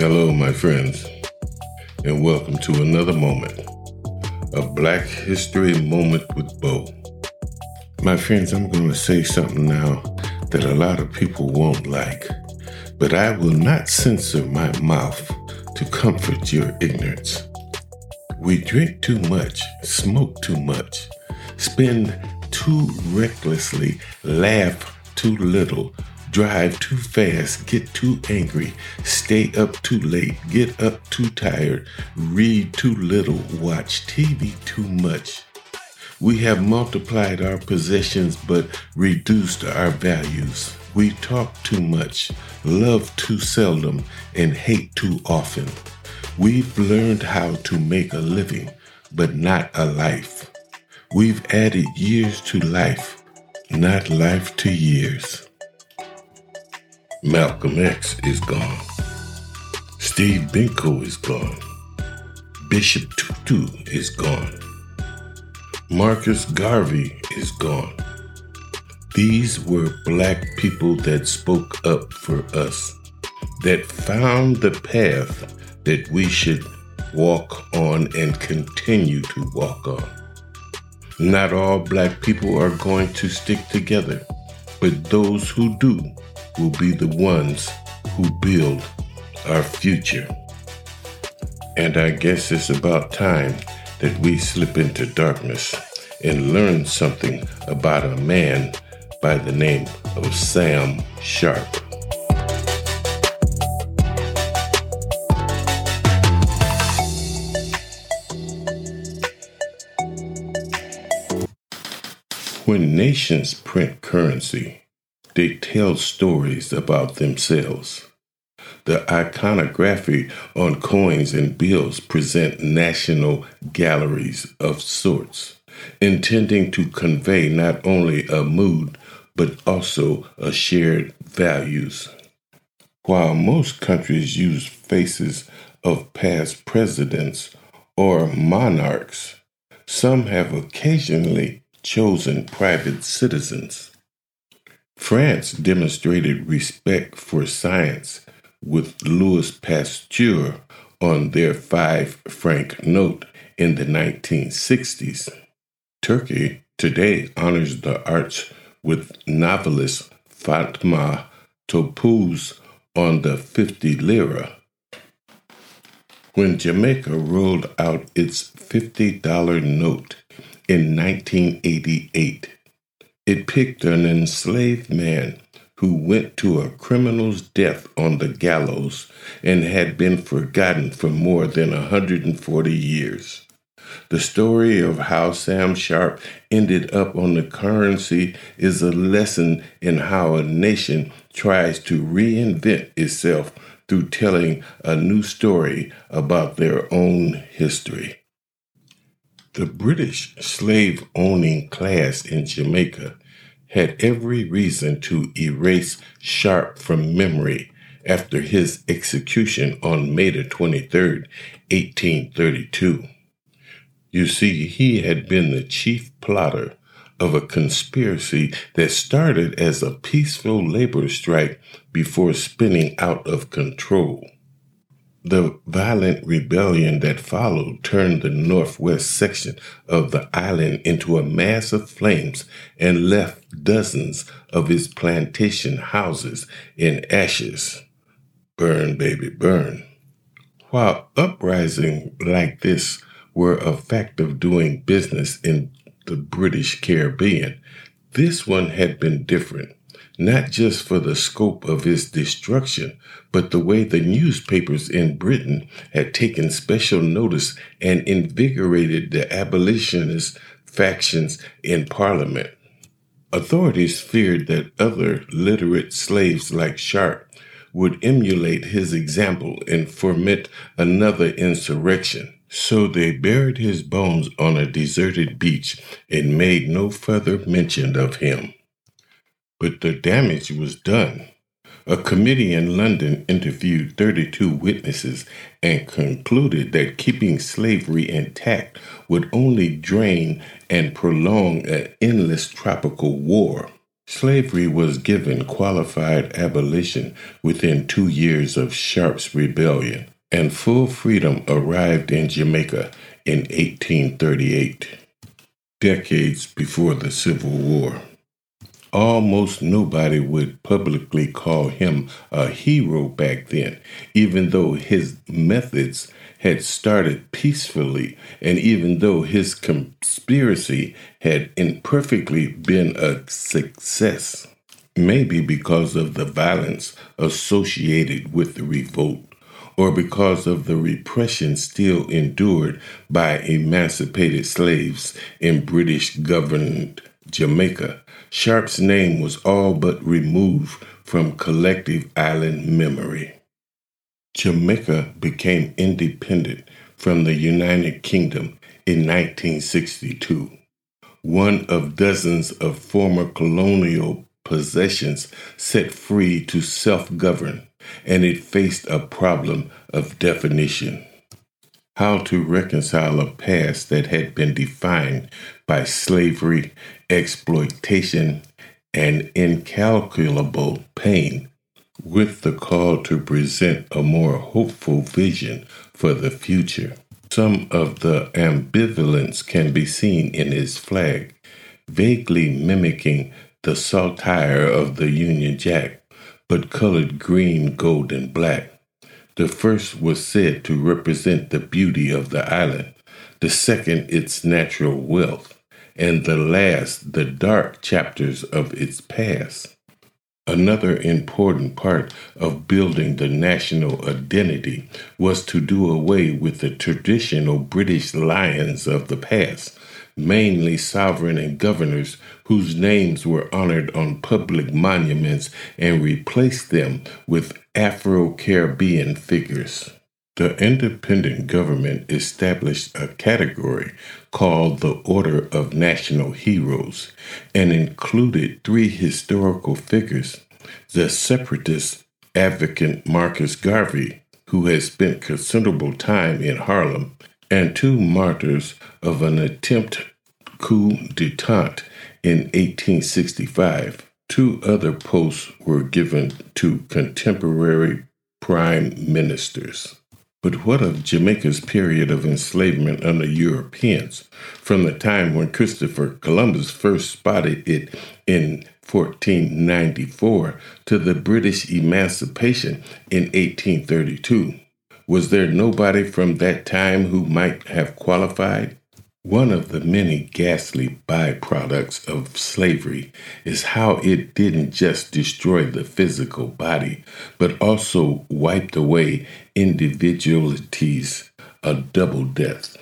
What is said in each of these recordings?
Hello, my friends, and welcome to another moment of Black History Moment with Bo. My friends, I'm going to say something now that a lot of people won't like, but I will not censor my mouth to comfort your ignorance. We drink too much, smoke too much, spend too recklessly, laugh too little, drive too fast, get too angry, stay up too late, get up too tired, read too little, watch TV too much. We have multiplied our possessions but reduced our values. We talk too much, love too seldom, and hate too often. We've learned how to make a living, but not a life. We've added years to life, not life to years. Malcolm X is gone. Steve Biko is gone. Bishop Tutu is gone. Marcus Garvey is gone. These were black people that spoke up for us, that found the path that we should walk on and continue to walk on. Not all black people are going to stick together, but those who do will be the ones who build our future. And I guess it's about time that we slip into darkness and learn something about a man by the name of Sam Sharpe. When nations print currency, they tell stories about themselves. The iconography on coins and bills present national galleries of sorts, intending to convey not only a mood but also a shared values. While most countries use faces of past presidents or monarchs, some have occasionally chosen private citizens. France demonstrated respect for science with Louis Pasteur on their five franc note in the 1960s. Turkey today honors the arts with novelist Fatma Topuz on the 50 lira. When Jamaica rolled out its $50 note in 1988, it picked an enslaved man who went to a criminal's death on the gallows and had been forgotten for more than a 140 years. The story of how Sam Sharpe ended up on the currency is a lesson in how a nation tries to reinvent itself through telling a new story about their own history. The British slave owning class in Jamaica had every reason to erase Sharpe from memory after his execution on May the 23rd, 1832. You see, he had been the chief plotter of a conspiracy that started as a peaceful labor strike before spinning out of control. The violent rebellion that followed turned the northwest section of the island into a mass of flames and left dozens of his plantation houses in ashes. Burn, baby, burn. While uprisings like this were a fact of doing business in the British Caribbean, this one had been different not just for the scope of his destruction, but the way the newspapers in Britain had taken special notice and invigorated the abolitionist factions in Parliament. Authorities feared that other literate slaves like Sharpe would emulate his example and foment another insurrection. So they buried his bones on a deserted beach and made no further mention of him but the damage was done. A committee in London interviewed 32 witnesses and concluded that keeping slavery intact would only drain and prolong an endless tropical war. Slavery was given qualified abolition within two years of Sharpe's rebellion, and full freedom arrived in Jamaica in 1838, decades before the Civil War. Almost nobody would publicly call him a hero back then, even though his methods had started peacefully, and even though his conspiracy had imperfectly been a success. Maybe because of the violence associated with the revolt, or because of the repression still endured by emancipated slaves in British governed Jamaica, Sharpe's name was all but removed from collective island memory. Jamaica became independent from the United Kingdom in 1962, one of dozens of former colonial possessions set free to self govern, and it faced a problem of definition. How to reconcile a past that had been defined by slavery, exploitation, and incalculable pain with the call to present a more hopeful vision for the future. Some of the ambivalence can be seen in his flag, vaguely mimicking the saltire of the Union Jack, but colored green, gold, and black. The first was said to represent the beauty of the island, the second its natural wealth, and the last the dark chapters of its past. Another important part of building the national identity was to do away with the traditional British lions of the past, mainly sovereign and governors whose names were honored on public monuments, and replaced them with Afro Caribbean figures. The independent government established a category called the Order of National Heroes and included three historical figures the separatist advocate Marcus Garvey, who had spent considerable time in Harlem, and two martyrs of an attempt coup d'etat in 1865. Two other posts were given to contemporary prime ministers. But what of Jamaica's period of enslavement under Europeans, from the time when Christopher Columbus first spotted it in 1494 to the British emancipation in 1832? Was there nobody from that time who might have qualified? One of the many ghastly byproducts of slavery is how it didn't just destroy the physical body, but also wiped away individualities, a double death.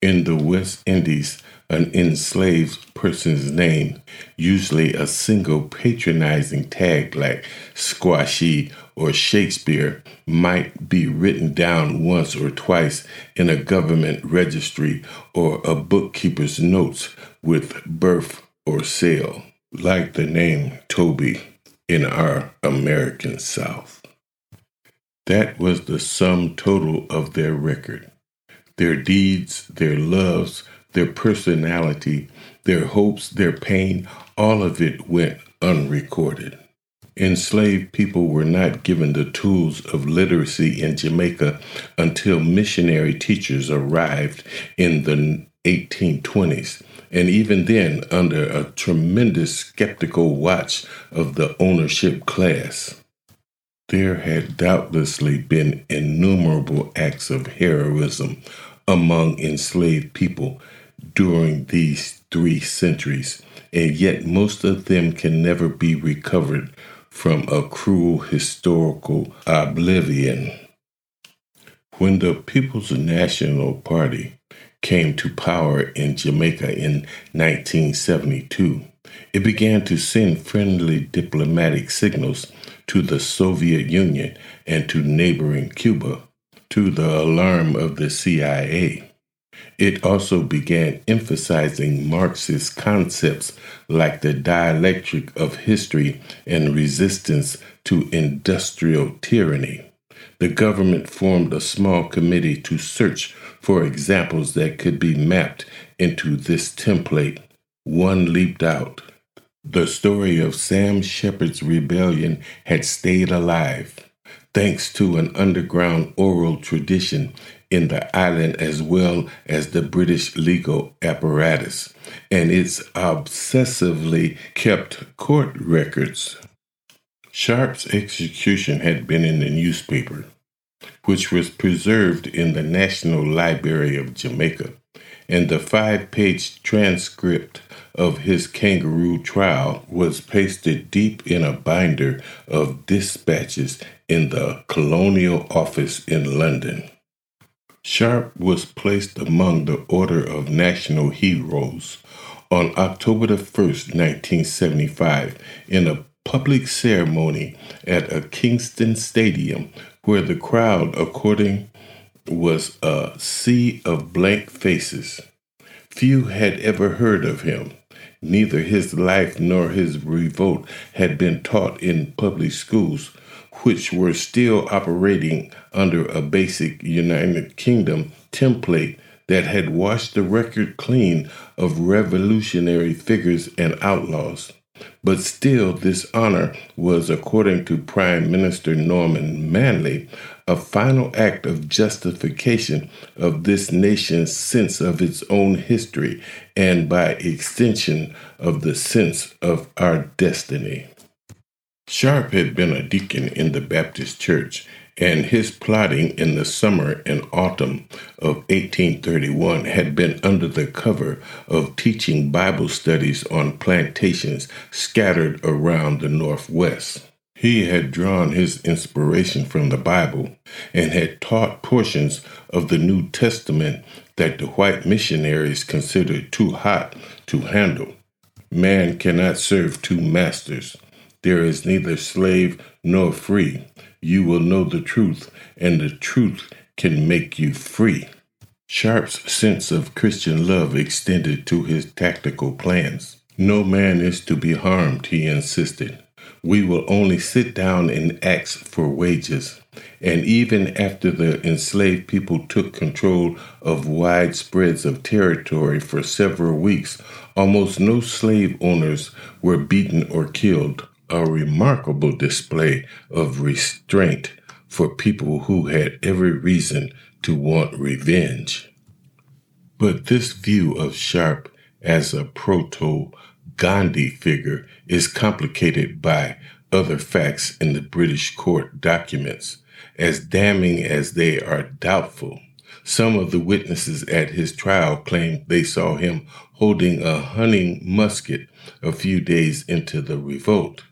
In the West Indies, an enslaved person's name, usually a single patronizing tag like Squashy or Shakespeare, might be written down once or twice in a government registry or a bookkeeper's notes with birth or sale, like the name Toby in our American South. That was the sum total of their record. Their deeds, their loves, their personality, their hopes, their pain, all of it went unrecorded. Enslaved people were not given the tools of literacy in Jamaica until missionary teachers arrived in the 1820s, and even then under a tremendous skeptical watch of the ownership class. There had doubtlessly been innumerable acts of heroism among enslaved people during these three centuries, and yet most of them can never be recovered from a cruel historical oblivion. When the People's National Party came to power in Jamaica in 1972, it began to send friendly diplomatic signals to the Soviet Union and to neighboring Cuba, to the alarm of the CIA. It also began emphasizing Marxist concepts like the dialectic of history and resistance to industrial tyranny. The government formed a small committee to search for examples that could be mapped into this template. One leaped out The story of Sam Shepard's rebellion had stayed alive thanks to an underground oral tradition in the island as well as the British legal apparatus and its obsessively kept court records. Sharpe's execution had been in the newspaper, which was preserved in the National Library of Jamaica, and the five page transcript of his kangaroo trial was pasted deep in a binder of dispatches in the Colonial Office in London. Sharpe was placed among the Order of National Heroes on October the 1st, 1975, in a public ceremony at a Kingston stadium where the crowd, according was a sea of blank faces. Few had ever heard of him. Neither his life nor his revolt had been taught in public schools, which were still operating under a basic United Kingdom template that had washed the record clean of revolutionary figures and outlaws. But still, this honor was, according to Prime Minister Norman Manley, a final act of justification of this nation's sense of its own history and, by extension, of the sense of our destiny. Sharpe had been a deacon in the Baptist Church, and his plotting in the summer and autumn of 1831 had been under the cover of teaching Bible studies on plantations scattered around the Northwest. He had drawn his inspiration from the Bible and had taught portions of the New Testament that the white missionaries considered too hot to handle. Man cannot serve two masters. There is neither slave nor free. You will know the truth, and the truth can make you free. Sharpe's sense of Christian love extended to his tactical plans. No man is to be harmed, he insisted. We will only sit down and ask for wages. And even after the enslaved people took control of wide spreads of territory for several weeks, almost no slave owners were beaten or killed a remarkable display of restraint for people who had every reason to want revenge. But this view of Sharpe as a proto Gandhi figure is complicated by other facts in the British court documents, as damning as they are doubtful. Some of the witnesses at his trial claimed they saw him holding a hunting musket a few days into the revolt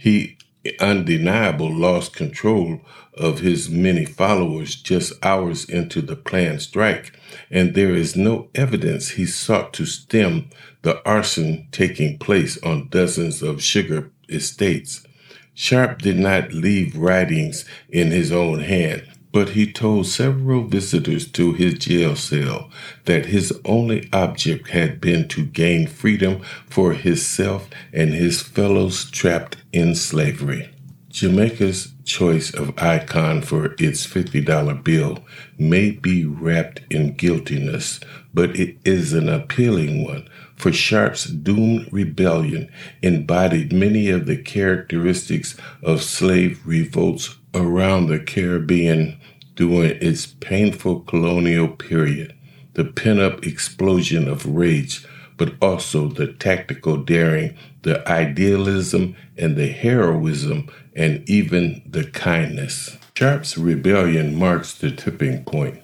he undeniable lost control of his many followers just hours into the planned strike, and there is no evidence he sought to stem the arson taking place on dozens of sugar estates. Sharpe did not leave writings in his own hand, but he told several visitors to his jail cell that his only object had been to gain freedom for himself and his fellows trapped in slavery. Jamaica's choice of icon for its $50 bill may be wrapped in guiltiness, but it is an appealing one, for Sharpe's doomed rebellion embodied many of the characteristics of slave revolts around the Caribbean during its painful colonial period, the pent up explosion of rage, but also the tactical daring, the idealism, and the heroism, and even the kindness. Sharpe's rebellion marks the tipping point.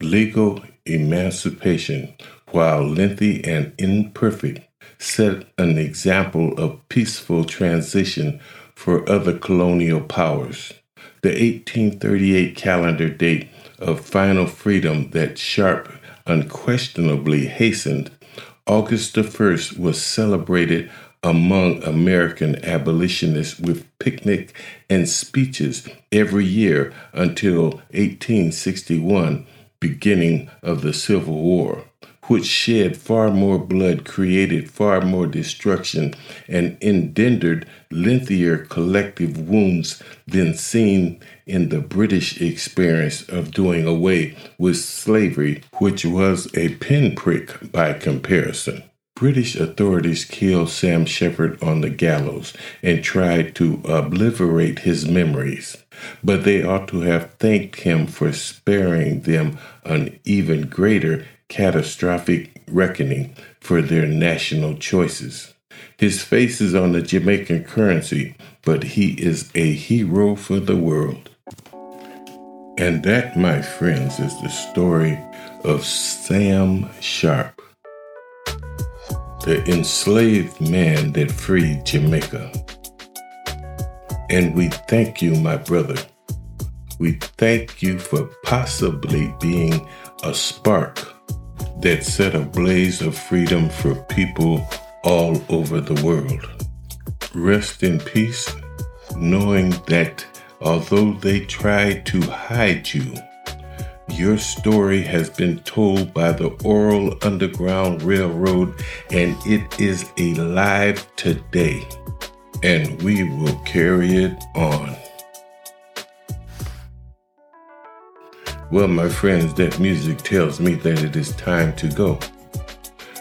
Legal emancipation, while lengthy and imperfect, set an example of peaceful transition for other colonial powers the 1838 calendar date of final freedom that Sharpe unquestionably hastened, August the 1st was celebrated among American abolitionists with picnic and speeches every year until 1861, beginning of the Civil War which shed far more blood, created far more destruction, and engendered lengthier collective wounds than seen in the British experience of doing away with slavery, which was a pinprick by comparison. British authorities killed Sam Shepard on the gallows and tried to obliterate his memories, but they ought to have thanked him for sparing them an even greater catastrophic reckoning for their national choices. His face is on the Jamaican currency, but he is a hero for the world. And that, my friends, is the story of Sam Sharpe, the enslaved man that freed Jamaica. And we thank you, my brother. We thank you for possibly being a spark that set a blaze of freedom for people all over the world. Rest in peace, knowing that although they tried to hide you, your story has been told by the Oral Underground Railroad and it is alive today. And we will carry it on. Well, my friends, that music tells me that it is time to go.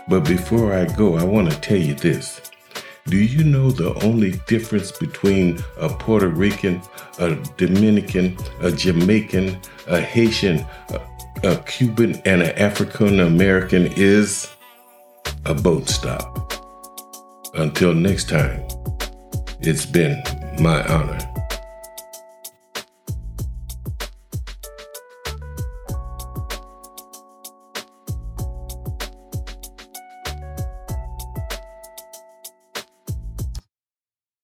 But before I go, I want to tell you this. Do you know the only difference between a Puerto Rican, a Dominican, a Jamaican, a Haitian, a, a Cuban, and an African American is a boat stop? Until next time, it's been my honor.